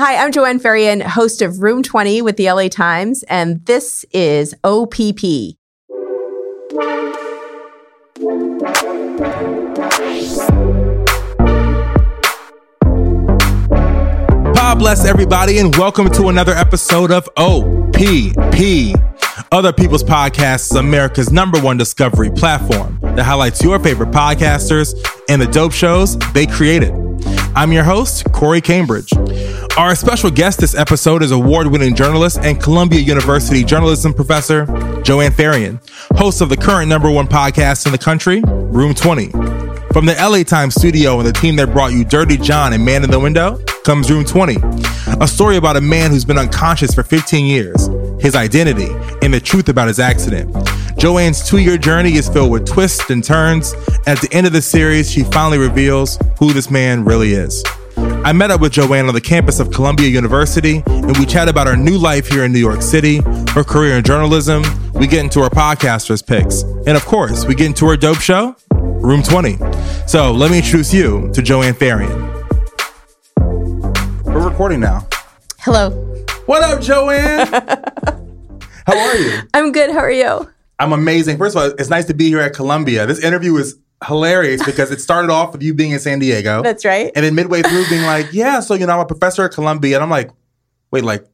Hi, I'm Joanne Faryon, host of Room 20 with the LA Times, and this is OPP. God bless everybody, and welcome to another episode of OPP. Other People's Podcasts America's number one discovery platform that highlights your favorite podcasters and the dope shows they created. I'm your host, Corey Cambridge. Our special guest this episode is award winning journalist and Columbia University journalism professor, Joanne Faryon, host of the current number one podcast in the country, Room 20. From the LA Times studio and the team that brought you Dirty John and Man in the Window comes Room 20, a story about a man who's been unconscious for 15 years, his identity, and the truth about his accident. Joanne's two year journey is filled with twists and turns. At the end of the series, she finally reveals who this man really is. I met up with Joanne on the campus of Columbia University, and we chat about her new life here in New York City, her career in journalism. We get into her podcaster's picks. And of course, we get into her dope show, Room 20. So let me introduce you to Joanne Faryon. We're recording now. Hello. What up, Joanne? How are you? I'm good. How are you? I'm amazing. First of all, it's nice to be here at Columbia. This interview is hilarious because it started off with you being in San Diego. That's right. And then midway through being like, yeah, so, you know, I'm a professor at Columbia. And I'm like, wait, like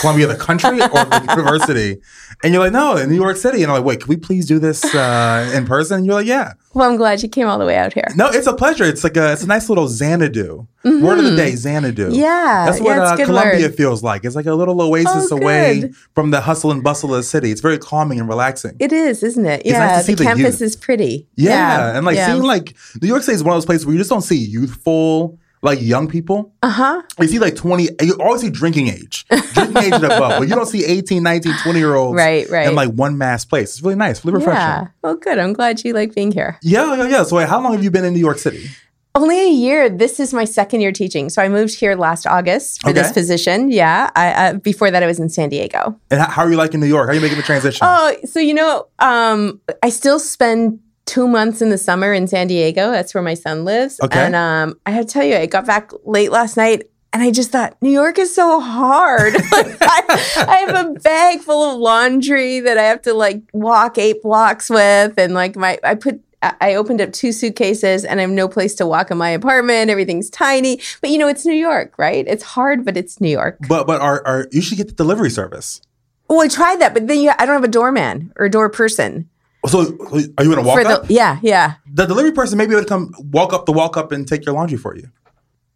Columbia, the country or the university? And you're like, no, in New York City. And I'm like, wait, can we please do this uh, in person? And you're like, yeah. Well, I'm glad you came all the way out here. No, it's a pleasure. It's like a, it's a nice little Xanadu. Word of the day, Xanadu. Mm-hmm. Yeah, That's what yeah, uh, Columbia word. feels like. It's like a little oasis Oh, away from the hustle and bustle of the city. It's very calming and relaxing. It is, isn't it? It's yeah, nice to see the the campus youth. is pretty. Yeah, and like yeah. seeing like New York City is one of those places where you just don't see youthful like young people. uh huh. You see like 20 you always see drinking age. Drinking age and above. But you don't see 18, 19, 20 year olds Right, right. in like one mass place. It's really nice, really refreshing. Yeah. Well, good. I'm glad you like being here. Yeah, yeah, yeah. So wait, how long have you been in New York City? Only a year. This is my second year teaching. So I moved here last August for this position. Yeah. I, uh, before that, I was in San Diego. And how, how are you liking New York? How are you making the transition? Oh, so you know, um, I still spend two months in the summer in San Diego. That's where my son lives. Okay. And um, I had to tell you, I got back late last night. And I just thought, New York is so hard. Like, I, I have a bag full of laundry that I have to like walk eight blocks with. And like my, I put, I opened up two suitcases and I have no place to walk in my apartment. Everything's tiny. But you know, it's New York, right? It's hard, but it's New York. But but are, are you should get the delivery service. Well, I tried that, but then you, I don't have a doorman or a door person. So are you gonna walk the up? yeah yeah The delivery person maybe would come walk up the walk up and take your laundry for you.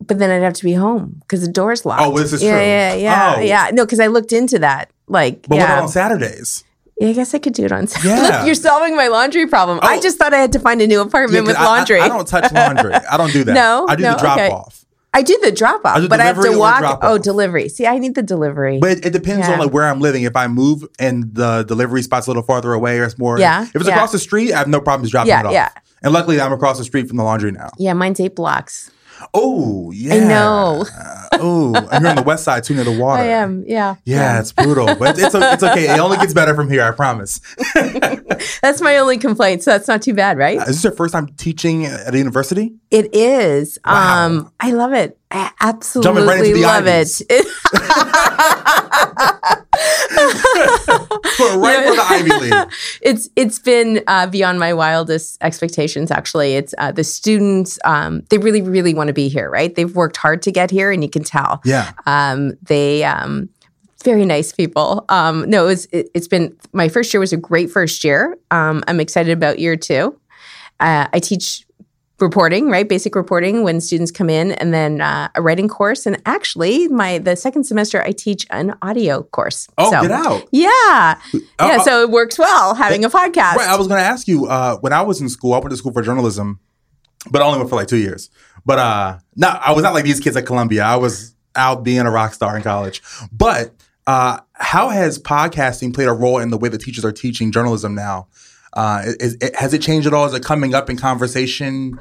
but then i'd have to be home because the door's locked Oh, this is yeah true. yeah yeah Oh. yeah no because i looked into that like But what about on Saturdays? yeah i guess i could do it on Saturday. Yeah. Look, you're solving my laundry problem i Oh. just thought i had to find a new apartment with 'cause I- I- laundry I, don't touch laundry. I don't do that. No? I do No? the drop Okay. off. I do the drop off, but i have to walk oh delivery see i need the delivery But it, it depends on like where I'm living. If I move and the delivery spot's a little farther away or it's more Yeah, If it's yeah. across the street, I have no problems dropping Yeah, it off. yeah. And luckily I'm across the street from the laundry now. yeah mine's eight blocks Oh, yeah. I know. oh, and you're on the west side too near the water. i am yeah Yeah, it's brutal, but it's, it's, okay. It only gets better from here, I promise. that's my only complaint so that's not too bad right Is this your first time teaching at a university? It is. Wow. Um, I love it. I absolutely right love Ivies. it. Right for the Ivy League. it's it's been uh, beyond my wildest expectations. Actually, it's uh, the students. Um, they really really want to be here, right? They've worked hard to get here, and you can tell. Yeah. Um, they um, very nice people. Um, no, it's it, it's been my first year was a great first year. Um, I'm excited about year two. Uh, I teach reporting, right? Basic reporting when students come in, and then uh, a writing course. And actually, my the second semester, I teach an audio course. Oh, So- get out. Yeah, Oh, yeah. oh. So it works well having a podcast. Right. I was going to ask you uh, when I was in school, I went to school for journalism, but I only went for like two years. But uh, no, I was not like these kids at Columbia. I was out being a rock star in college. But uh, how has podcasting played a role in the way that teachers are teaching journalism now? Uh, is, is, has it changed at all? Is it coming up in conversation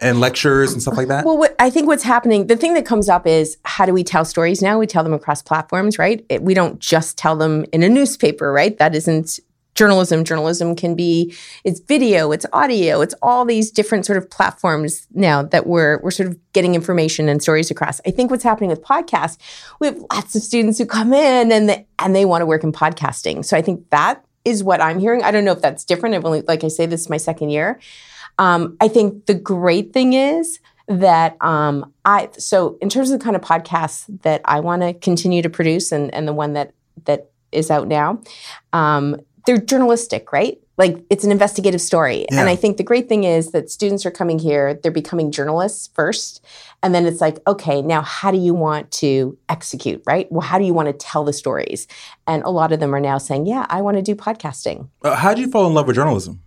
and lectures and stuff like that? Well, what, I think what's happening, the thing that comes up is how do we tell stories now? We tell them across platforms, right? It, we don't just tell them in a newspaper, right? That isn't journalism. Journalism can be it's video, it's audio, it's all these different sort of platforms now that we're we're sort of getting information and stories across. I think what's happening with podcasts, we have lots of students who come in and they, and they want to work in podcasting. So I think that is what I'm hearing. I don't know if that's different. I've only, like I say, this is my second year. Um, I think the great thing is that um, I so in terms of the kind of podcasts that I want to continue to produce and and the one that that is out now, um, they're journalistic, right? Like it's an investigative story. Yeah. And I think the great thing is that students are coming here, they're becoming journalists first. And then it's like, okay, now how do you want to execute, right? Well, how do you want to tell the stories? And a lot of them are now saying, yeah, I want to do podcasting. Uh, how did you fall in love with journalism?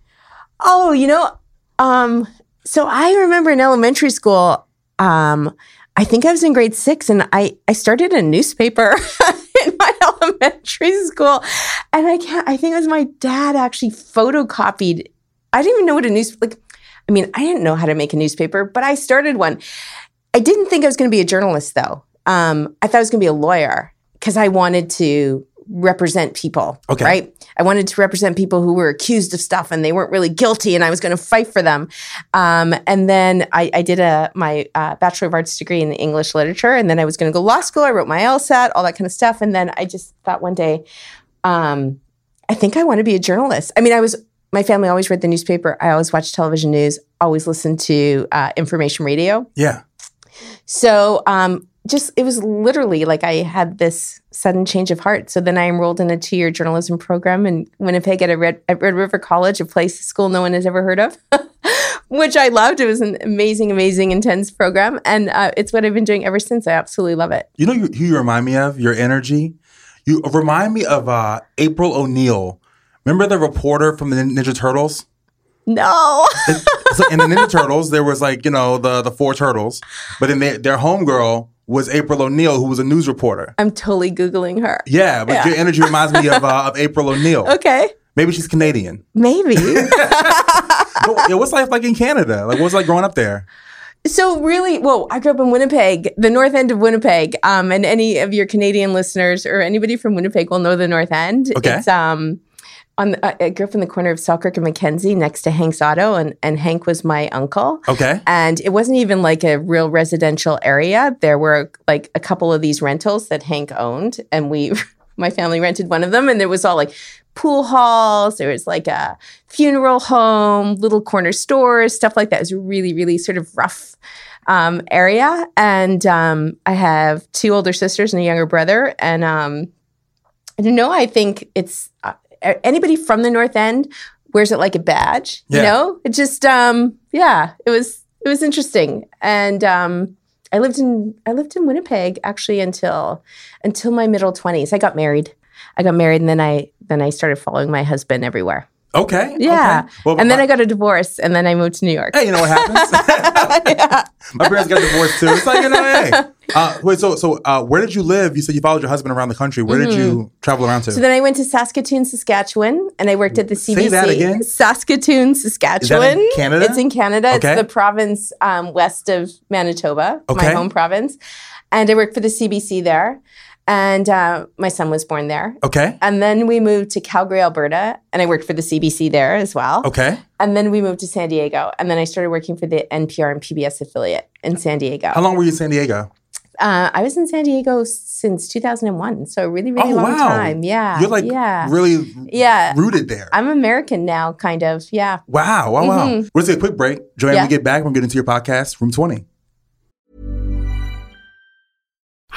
Oh, you know, um, so I remember in elementary school, um, I think I was in grade six and I, I started a newspaper in my elementary school. And I can't, I think it was my dad actually photocopied. I didn't even know what a news, like, I mean, I didn't know how to make a newspaper, but I started one. I didn't think I was going to be a journalist though. Um, I thought I was going to be a lawyer because I wanted to represent people. Okay. Right. I wanted to represent people who were accused of stuff and they weren't really guilty, and I was going to fight for them. Um, and then I, I, did a my uh, bachelor of arts degree in English literature, and then I was going to go law school. I wrote my LSAT, all that kind of stuff, and then I just thought one day, um, I think I want to be a journalist. I mean, I was my family always read the newspaper. I always watched television news. Always listened to uh, information radio. Yeah. So um, just it was literally like I had this sudden change of heart. So then I enrolled in a two-year journalism program in Winnipeg at, Red, at Red River College, a place school no one has ever heard of, which I loved. It was an amazing, amazing, intense program, and uh, it's what I've been doing ever since. I absolutely love it. You know who you remind me of? Your energy. You remind me of uh, April O'Neil. Remember the reporter from the Ninja Turtles? No. So in the Ninja Turtles, there was like you know the the four turtles, but then they, their homegirl was April O'Neil, who was a news reporter. I'm totally googling her. Yeah, but yeah. your energy reminds me of uh, of April O'Neil. Okay. Maybe she's Canadian. Maybe. yeah, what's life like in Canada? Like, what's like growing up there? So really, well, I grew up in Winnipeg, the north end of Winnipeg. Um, and any of your Canadian listeners or anybody from Winnipeg will know the north end. Okay. It's um on the, uh, I grew up in the corner of Selkirk and Mackenzie next to Hank's Auto, and, and Hank was my uncle. Okay. And it wasn't even like a real residential area. There were like a couple of these rentals that Hank owned, and we, my family rented one of them, and there was all like pool halls. There was like a funeral home, little corner stores, stuff like that. It was really, really sort of rough um, area. And um, I have two older sisters and a younger brother, and um, I don't know. I think it's. Anybody from the North End wears it like a badge. Yeah. You know, it just um, yeah, it was it was interesting, and um, I lived in I lived in Winnipeg actually until until my middle twenties. I got married. I got married, and then I then I started following my husband everywhere. Okay. Yeah. Okay. Well, and then I got a divorce, and then I moved to New York. Hey, you know what happens? yeah. My parents got divorced too. It's like you know, hey. Uh, wait, so so uh, where did you live? You said you followed your husband around the country. Where mm-hmm. did you mm-hmm. travel around to? So then I went to Saskatoon, Saskatchewan, and I worked at the CBC. Say that again. Saskatoon, Saskatchewan. Canada. It's in Canada. Okay. It's the province um, west of Manitoba, okay. my home province, and I worked for the CBC there and uh, my son was born there. Okay. And then we moved to Calgary, Alberta, and I worked for the CBC there as well. Okay. And then we moved to San Diego, and then I started working for the NPR and PBS affiliate in San Diego. How long were you in San Diego? Uh, I was in San Diego since 2001, so a really, really oh, long wow. time. Yeah, you're like yeah. really yeah rooted there. I'm American now, kind of. Yeah. Wow! Wow! Mm-hmm. Wow! We're gonna take a quick break, Joanne. Yeah. We get back, we're gonna get into your podcast, Room 20.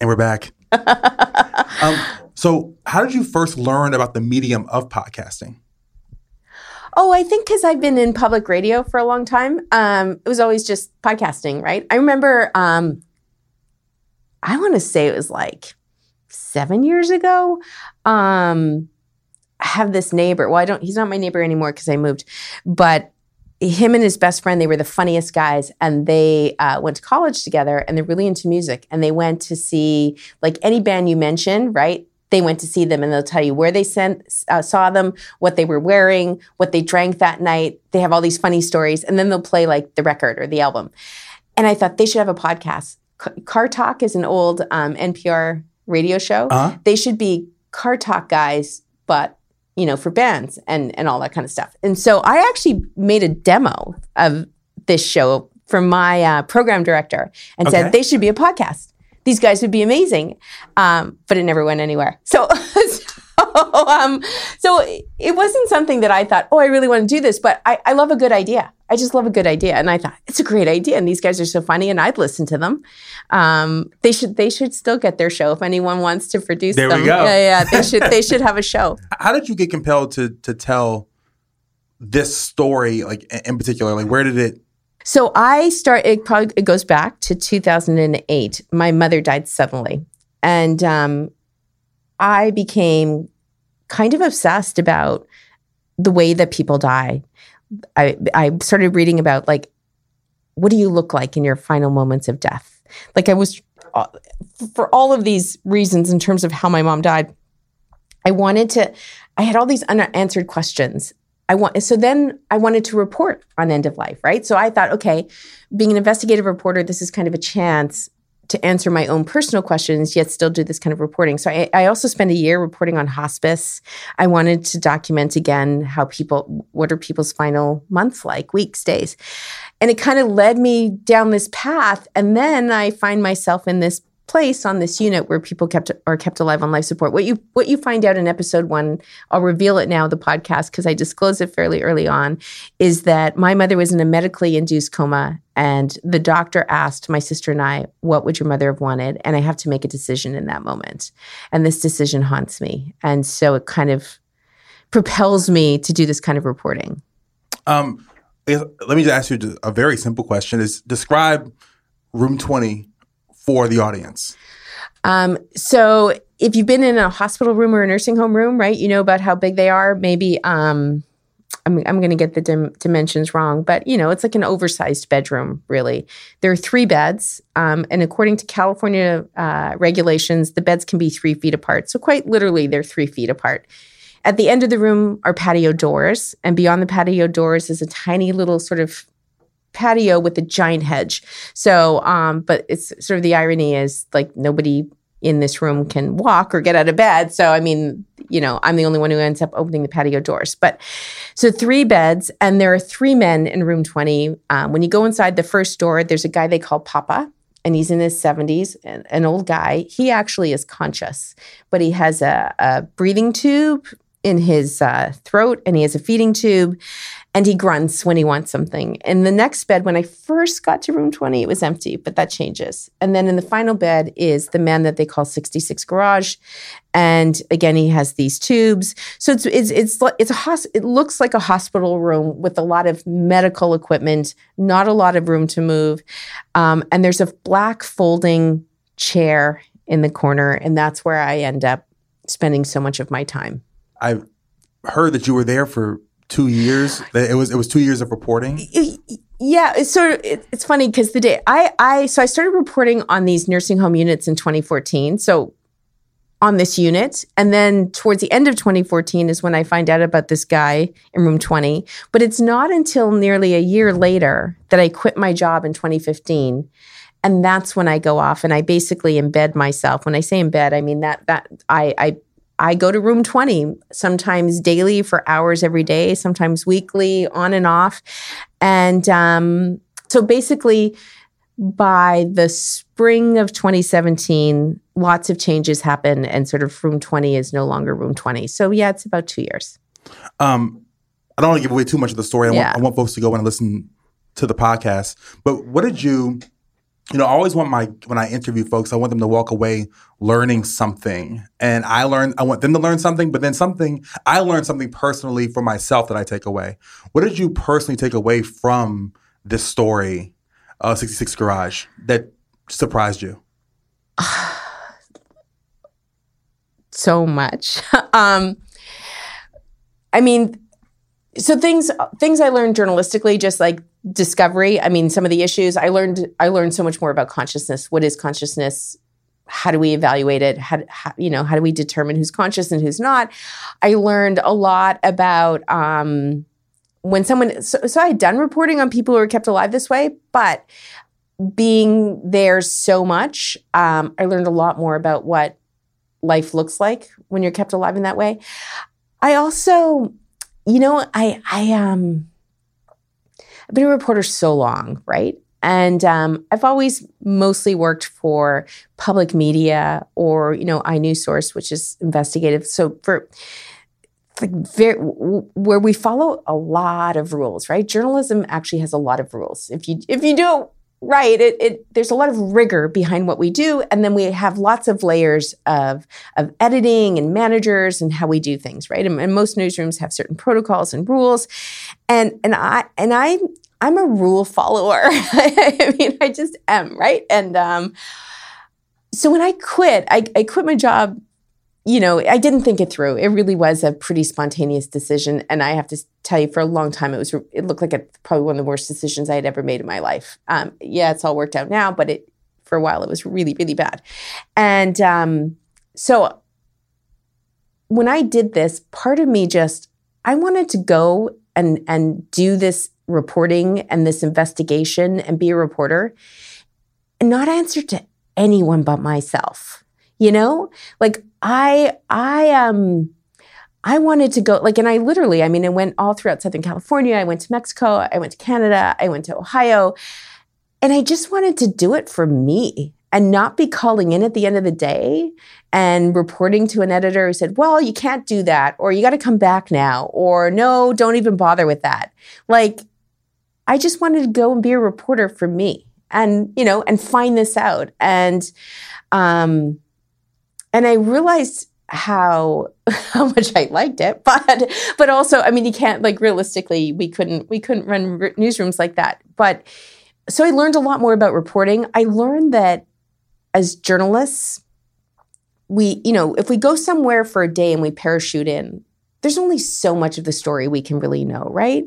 And we're back. um, so how did you first learn about the medium of podcasting? Oh, I think because I've been in public radio for a long time. Um, it was always just podcasting, right? I remember, um, I want to say it was like seven years ago. Um, I have this neighbor. Well, I don't, he's not my neighbor anymore because I moved, but him and his best friend, they were the funniest guys, and they uh, went to college together, and they're really into music. And they went to see like any band you mentioned, right? They went to see them, and they'll tell you where they sent, uh, saw them, what they were wearing, what they drank that night. They have all these funny stories, and then they'll play like the record or the album. And I thought they should have a podcast. C- Car Talk is an old um, NPR radio show. Uh-huh. They should be Car Talk guys, but you know, for bands and and all that kind of stuff. And so I actually made a demo of this show for my uh, program director and Okay. said they should be a podcast. These guys would be amazing, um, but it never went anywhere. So, so, um, so it wasn't something that I thought, oh, I really want to do this. But I, I love a good idea. I just love a good idea, and I thought it's a great idea, and these guys are so funny, and I'd listen to them. Um, they should they should still get their show if anyone wants to produce There we them. go. Yeah, yeah, they should they should have a show. How did you get compelled to to tell this story, like in- in particular? Like where did it? So I start. It probably it goes back to 2008. My mother died suddenly, and um, I became kind of obsessed about the way that people die. I I started reading about like what do you look like in your final moments of death. Like I was uh, for all of these reasons in terms of how my mom died. I wanted to. I had all these unanswered questions. I want so then I wanted to report on end of life, right? So I thought, okay, being an investigative reporter, this is kind of a chance to answer my own personal questions, yet still do this kind of reporting. So I, I also spent a year reporting on hospice. I wanted to document again how people, what are people's final months like, weeks, days. And it kind of led me down this path. And then I find myself in this place on this unit where people kept are kept alive on life support. What you what you find out in episode one, I'll reveal it now, the podcast, because I disclosed it fairly early on, is that my mother was in a medically induced coma and the doctor asked my sister and I, what would your mother have wanted? And I have to make a decision in that moment. And this decision haunts me. And so it kind of propels me to do this kind of reporting. Um, let me just ask you a very simple question: Is describe room twenty for the audience? Um, so if you've been in a hospital room or a nursing home room, right, you know about how big they are. Maybe um, I'm, I'm going to get the dim- dimensions wrong, but you know, it's like an oversized bedroom, really. There are three beds, um, and according to California uh, regulations, the beds can be three feet apart. So quite literally, they're three feet apart. At the end of the room are patio doors, and beyond the patio doors is a tiny little sort of patio with a giant hedge. So, um, but it's sort of the irony is like nobody in this room can walk or get out of bed. So, I mean, you know, I'm the only one who ends up opening the patio doors. But so three beds, and there are three men in room 20. Um, when you go inside the first door, there's a guy they call Papa. And he's in his 70s, an, an old guy. He actually is conscious, but he has a, a breathing tube in his uh, throat and he has a feeding tube and he grunts when he wants something. In the next bed, when I first got to room 20, it was empty, but that changes. And then in the final bed is the man that they call 66 Garage. And again, he has these tubes. So it's it's it's it's a hos- it looks like a hospital room with a lot of medical equipment, not a lot of room to move. Um, and there's a black folding chair in the corner, and that's where I end up spending so much of my time. I've heard that you were there for two years. It was it was two years of reporting. Yeah, it's it, it's funny because the day I I so I started reporting on these nursing home units in 2014. So on this unit, and then towards the end of 2014 is when I find out about this guy in room 20. But it's not until nearly a year later that I quit my job in 2015. And that's when I go off and I basically embed myself. When I say embed, I mean that that I I I go to room 20 sometimes daily for hours every day, sometimes weekly, on and off. And um, so basically, by the spring of 2017, lots of changes happen, and sort of room 20 is no longer room 20. So, yeah, it's about two years. Um, I don't want to give away too much of the story. I, Yeah. want, I want folks to go and listen to the podcast. But what did you, you know, I always want my, when I interview folks, I want them to walk away learning something. And I learn I want them to learn something, but then something, I learned something personally for myself that I take away. What did you personally take away from this story, uh, 66 Garage, that surprised you? so much. um, I mean, so things things I learned journalistically, just like discovery. I mean, some of the issues I learned. I learned so much more about consciousness. What is consciousness? How do we evaluate it? How, how you know? How do we determine who's conscious and who's not? I learned a lot about um, when someone. So, so I had done reporting on people who were kept alive this way, but being there so much, um, I learned a lot more about what life looks like when you're kept alive in that way. I also, you know, I I um I've been a reporter so long, right? And um, I've always mostly worked for public media or, you know, inewsource, which is investigative. So for like very, where we follow a lot of rules, right? Journalism actually has a lot of rules. If you if you do right, it, it there's a lot of rigor behind what we do, and then we have lots of layers of of editing and managers and how we do things, right? And, and most newsrooms have certain protocols and rules, and and I and I I'm a rule follower. I mean, I just am, right? And um, so when I quit, I, I quit my job. You know, I didn't think it through. It really was a pretty spontaneous decision, and I have to tell you, for a long time, it was. It looked like a, probably one of the worst decisions I had ever made in my life. Um, yeah, it's all worked out now, but it for a while it was really, really bad. And um, so when I did this, part of me just I wanted to go and and do this reporting and this investigation and be a reporter and not answer to anyone but myself. You know? Like I I um I wanted to go like and I literally I mean I went all throughout Southern California, I went to Mexico, I went to Canada, I went to Ohio and I just wanted to do it for me and not be calling in at the end of the day and reporting to an editor who said, well, you can't do that, or you got to come back now, or no, don't even bother with that. Like, I just wanted to go and be a reporter for me and, you know, and find this out. And, um, and I realized how how much I liked it, but but also, I mean, you can't like realistically, we couldn't we couldn't run r- newsrooms like that. But so I learned a lot more about reporting. I learned that as journalists, we, you know, if we go somewhere for a day and we parachute in, there's only so much of the story we can really know, right?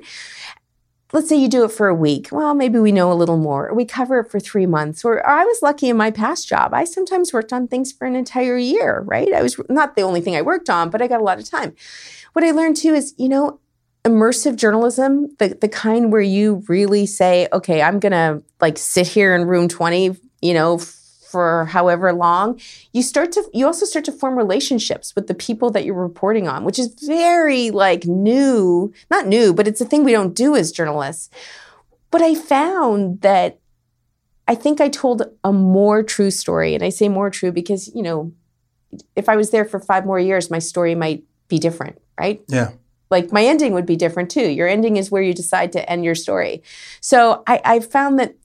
Let's say you do it for a week. Well, maybe we know a little more. We cover it for three months. Or, I was lucky in my past job. I sometimes worked on things for an entire year, right? I was not the only thing I worked on, but I got a lot of time. What I learned too is, you know, immersive journalism, the, the kind where you really say, okay, I'm going to like sit here in room 20, you know, for however long, you start to, you also start to form relationships with the people that you're reporting on, which is very like new, not new, but it's a thing we don't do as journalists. But I found that I think I told a more true story. And I say more true because, you know, if I was there for five more years, my story might be different, right? Yeah. like my ending would be different too. Your ending is where you decide to end your story. So I, I found that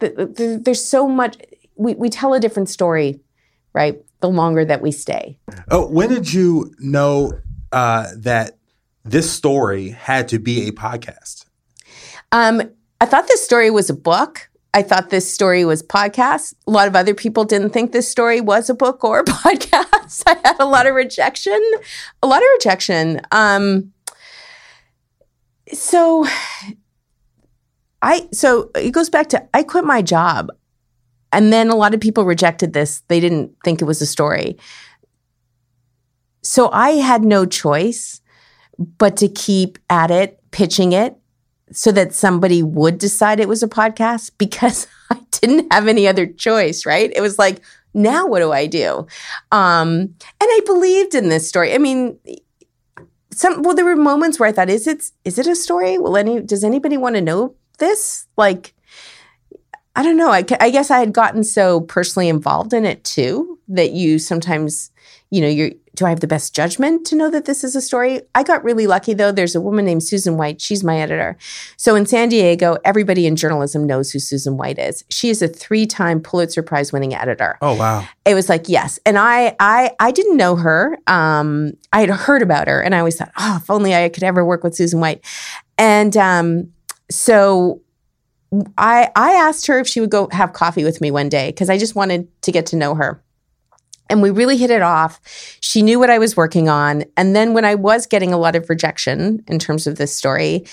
th- th- there's so much, we, we tell a different story, right? The longer that we stay. Oh, when did you know uh, that this story had to be a podcast? Um, I thought this story was a book. I thought this story was podcast. A lot of other people didn't think this story was a book or a podcast. I had a lot of rejection, a lot of rejection. Um, so I so it goes back to I quit my job. And then a lot of people rejected this. They didn't think it was a story. So I had no choice but to keep at it, pitching it so that somebody would decide it was a podcast because I didn't have any other choice, right? It was like, now what do I do? Um, and I believed in this story. I mean, some well, there were moments where I thought, is it is it a story? Will any does anybody want to know this? Like, I don't know. I, I guess I had gotten so personally involved in it too that you sometimes, you know, you're, do I have the best judgment to know that this is a story? I got really lucky though. There's a woman named Susan White. She's my editor. So in San Diego, everybody in journalism knows who Susan White is. She is a three-time Pulitzer Prize winning editor. Oh wow. It was like, yes. And I I I didn't know her. Um, I had heard about her and I always thought, oh, if only I could ever work with Susan White. And um, so I I asked her if she would go have coffee with me one day because I just wanted to get to know her. And we really hit it off. She knew what I was working on. And then when I was getting a lot of rejection in terms of this story,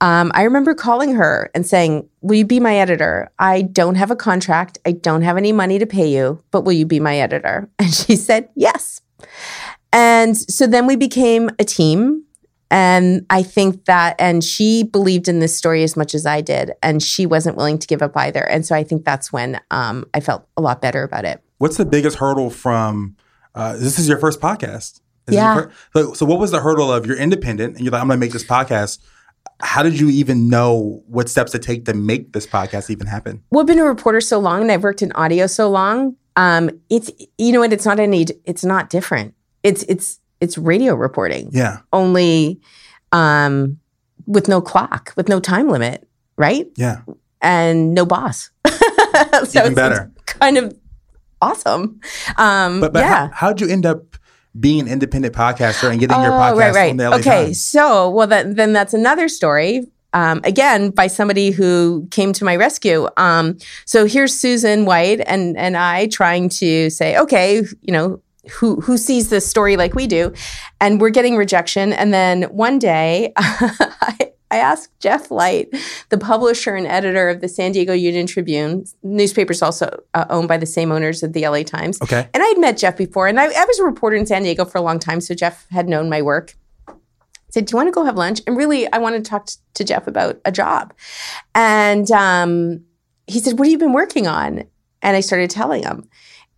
um, I remember calling her and saying, Will you be my editor? I don't have a contract. I don't have any money to pay you, but will you be my editor? And she said, Yes. And so then we became a team. And I think that, and she believed in this story as much as I did, and she wasn't willing to give up either. And so I think that's when um, I felt a lot better about it. What's the biggest hurdle from? Uh, this is your first podcast. This Yeah. So, so what was the hurdle of you're independent and you're like, I'm going to make this podcast. How did you even know what steps to take to make this podcast even happen? Well, I've been a reporter so long, and I've worked in audio so long. Um, it's you know what? It's not any. It's not different. It's it's it's radio reporting. Yeah. Only um, with no clock, with no time limit, right? Yeah. And no boss. so Even better. kind of awesome. Um, But, but yeah. how, how'd you end up being an independent podcaster and getting your Oh, podcast right, right. on the LA okay, Times? so well, that, then that's another story. Um, again, by somebody who came to my rescue. Um, so here's Susan White and and I trying to say, okay, you know, who who sees this story like we do, and we're getting rejection. And then one day, I, I asked Jeff Light, the publisher and editor of the San Diego Union Tribune, newspapers also uh, owned by the same owners of the LA Times. Okay. And I'd met Jeff before, and I, I was a reporter in San Diego for a long time, so Jeff had known my work. I said, "Do you want to go have lunch?" And really, I wanted to talk t- to Jeff about a job. And um, he said, "What have you been working on?" And I started telling him.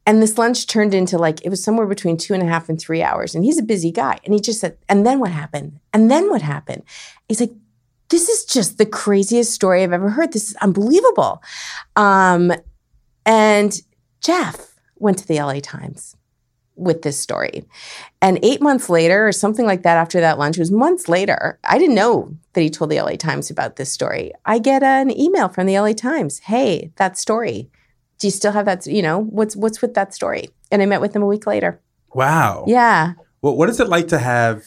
And this lunch turned into like it was somewhere between two and a half and three hours. And he's a busy guy. And he just said, "And then what happened? And then what happened?" He's like, "This is just the craziest story I've ever heard. This is unbelievable." Um, and Jeff went to the LA Times with this story. And eight months later, or something like that after that lunch, it was months later, I didn't know that he told the LA Times about this story. I get an email from the LA Times. Hey, that story. Do you still have that? You know, what's what's with that story? And I met with him a week later. Wow. Yeah. Well, what is it like to have,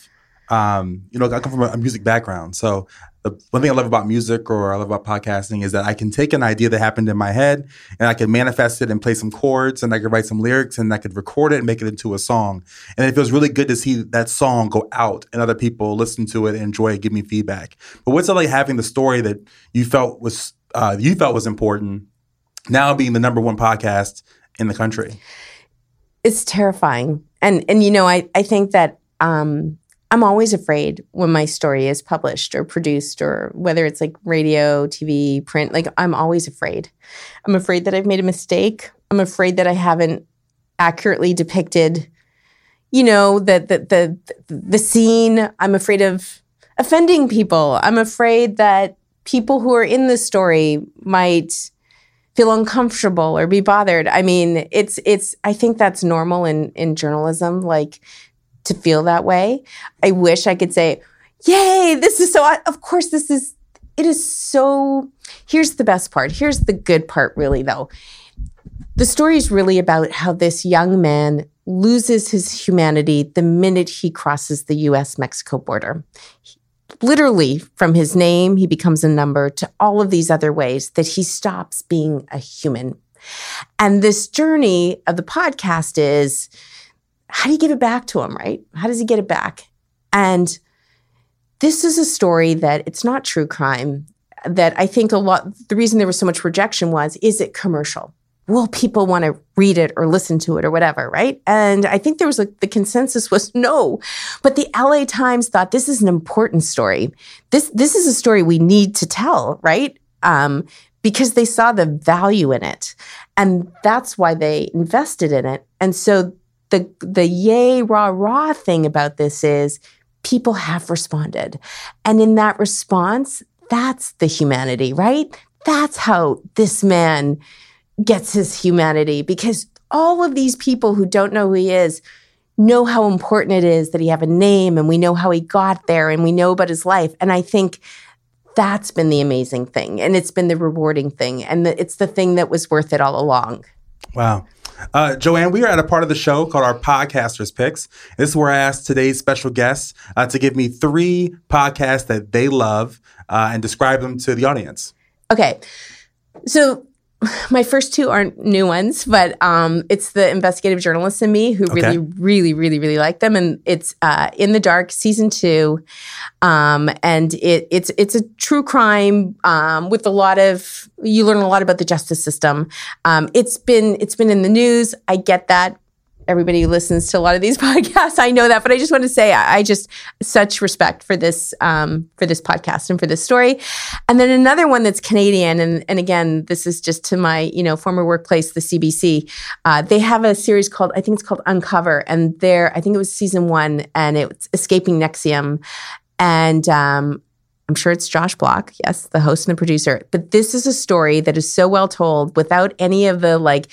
um, you know, I come from a, music background. So the one thing I love about music or I love about podcasting is that I can take an idea that happened in my head and I can manifest it and play some chords and I could write some lyrics and I could record it and make it into a song. And it feels really good to see that song go out and other people listen to it and enjoy it, give me feedback. But what's it like having the story that you felt was uh, you felt was important now being the number one podcast in the country? it's terrifying. And and you know i i think that um i'm always afraid when my story is published or produced or whether it's like radio tv print like i'm always afraid. I'm afraid that i've made a mistake. I'm afraid that i haven't accurately depicted you know the the the, the scene. I'm afraid of offending people. I'm afraid that people who are in the story might feel uncomfortable or be bothered. I mean, it's it's I think that's normal in in journalism like to feel that way. I wish I could say, "Yay, this is so of course this is it is so Here's the best part. Here's the good part really though. The story is really about how this young man loses his humanity the minute he crosses the US Mexico border literally from his name, he becomes a number to all of these other ways that he stops being a human. And this journey of the podcast is how do you give it back to him, right? How does he get it back? And this is a story that it's not true crime. That I think a lot, the reason there was so much rejection was, is it commercial? Will people want to read it or listen to it or whatever, right? And I think there was like the consensus was no. But the LA Times thought this is an important story. This this is a story we need to tell, right? Um, because they saw the value in it, and that's why they invested in it. And so the the yay rah rah thing about this is people have responded, and in that response, that's the humanity, right? that's how this man gets his humanity because all of these people who don't know who he is know how important it is that he have a name and we know how he got there and we know about his life. And I think that's been the amazing thing and it's been the rewarding thing and the, it's the thing that was worth it all along. Wow. Uh, Joanne, we are at a part of the show called our Podcasters Picks. This is where I ask today's special guests uh, to give me three podcasts that they love uh, and describe them to the audience. Okay. So my first two aren't new ones, but um, it's the investigative journalist in me who Okay. really, really, really, really like them, and it's uh, in the dark season two, um, and it, it's it's a true crime um, with a lot of you learn a lot about the justice system. Um, it's been it's been in the news. I get that. Everybody who listens to a lot of these podcasts, I know that, but I just want to say I, I just such respect for this um, for this podcast and for this story. And then another one that's Canadian, and and again, this is just to my you know former workplace, the CBC. Uh, they have a series called I think it's called Uncover, and there I think it was season one, and it's Escaping NXIVM, and um, I'm sure it's Josh Bloch, yes, the host and the producer. But this is a story that is so well told without any of the like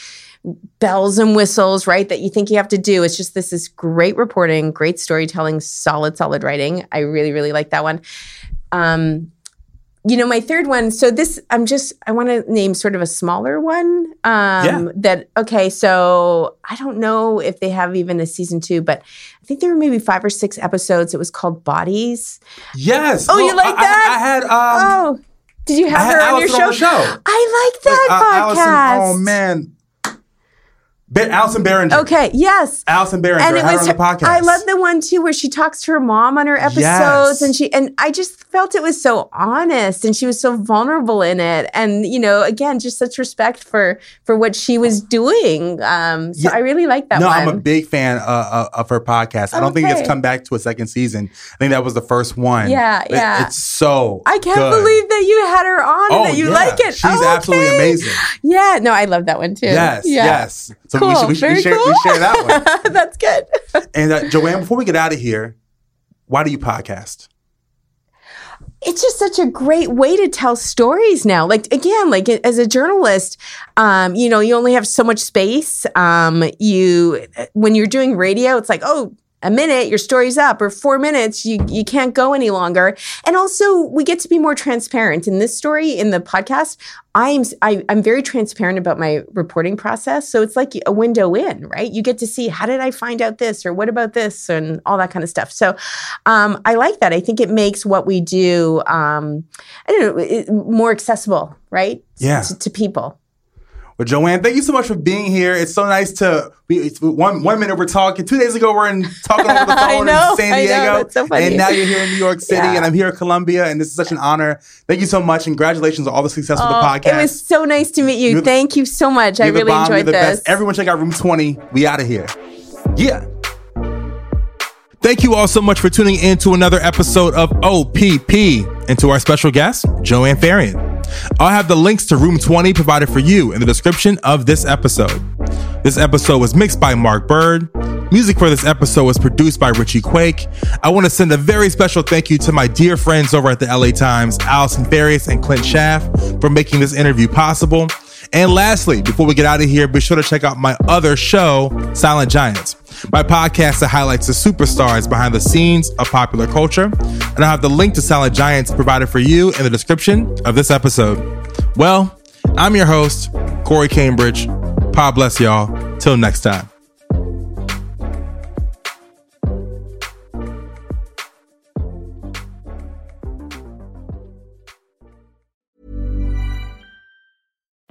bells and whistles, right? That you think you have to do. It's just this is great reporting, great storytelling, solid, solid writing. I really, really like that one. Um, you know, my third one. So this, I'm just, I want to name sort of a smaller one. Um, Yeah. That okay. So I don't know if they have even a season two, but I think there were maybe five or six episodes. It was called Bodies. Yes. Oh, you like I- I- that? I, had. Um, oh, did you have I had her on your show? on show. I like that uh, podcast. Allison, oh man, Ba- Allison Behringer. Okay. Yes. Allison Behringer. and it I was her her-. I love the one too where she talks to her mom on her episodes Yes. and she and I just felt it was so honest and she was so vulnerable in it and you know again just such respect for for what she was doing um so Yeah. I really like that no, one I'm a big fan uh, uh, of her podcast. I don't think it's come back to a second season. I think that was the first one. Yeah, It- yeah. it's so. I can't good. believe that you had her on Oh, and that you yeah. like it She's Oh, absolutely amazing. yeah no I love that one too Yes, yeah. yes. So cool we, should, we, should, very we, share, cool we share that one. that's good And uh, Joanne, before we get out of here, why do you podcast? it's just such a great way to tell stories now like again like as a journalist um, you know you only have so much space um, you when you're doing radio it's like oh a minute your story's up or four minutes you you can't go any longer. And also we get to be more transparent. In this story in the podcast i'm I, i'm very transparent about my reporting process. So it's like a window in right? You get to see how did i find out this? Or what about this? and all that kind of stuff. So um, i like that. I think it makes what we do um, i don't know it, more accessible right? Yeah. to, to people Well, Joanne, thank you so much for being here. It's so nice to be one one minute we're talking. Two days ago we're in talking over the phone know, in San I know, Diego, so and now you're here in New York City, Yeah. and I'm here at Columbia, and this is such an honor. Thank you so much, and congratulations on all the success of the Oh, podcast. it was so nice to meet you You're the- thank you so much i really bomb, enjoyed this Best. Everyone check out Room 20. We out of here. Yeah. Thank you all so much for tuning in to another episode of OPP and to our special guest, Joanne Faryon. I'll have the links to Room 20 provided for you in the description of this episode. This episode was mixed by Mark Bird. Music for this episode was produced by Richie Quake. I want to send a very special thank you to my dear friends over at the LA Times, Allison Farias and Clint Schaff, for making this interview possible. And lastly, before we get out of here, be sure to check out my other show, Silent Giants, my podcast that highlights the superstars behind the scenes of popular culture. And I'll have the link to Silent Giants provided for you in the description of this episode. Well, I'm your host, Corey Cambridge. God bless y'all. Till next time.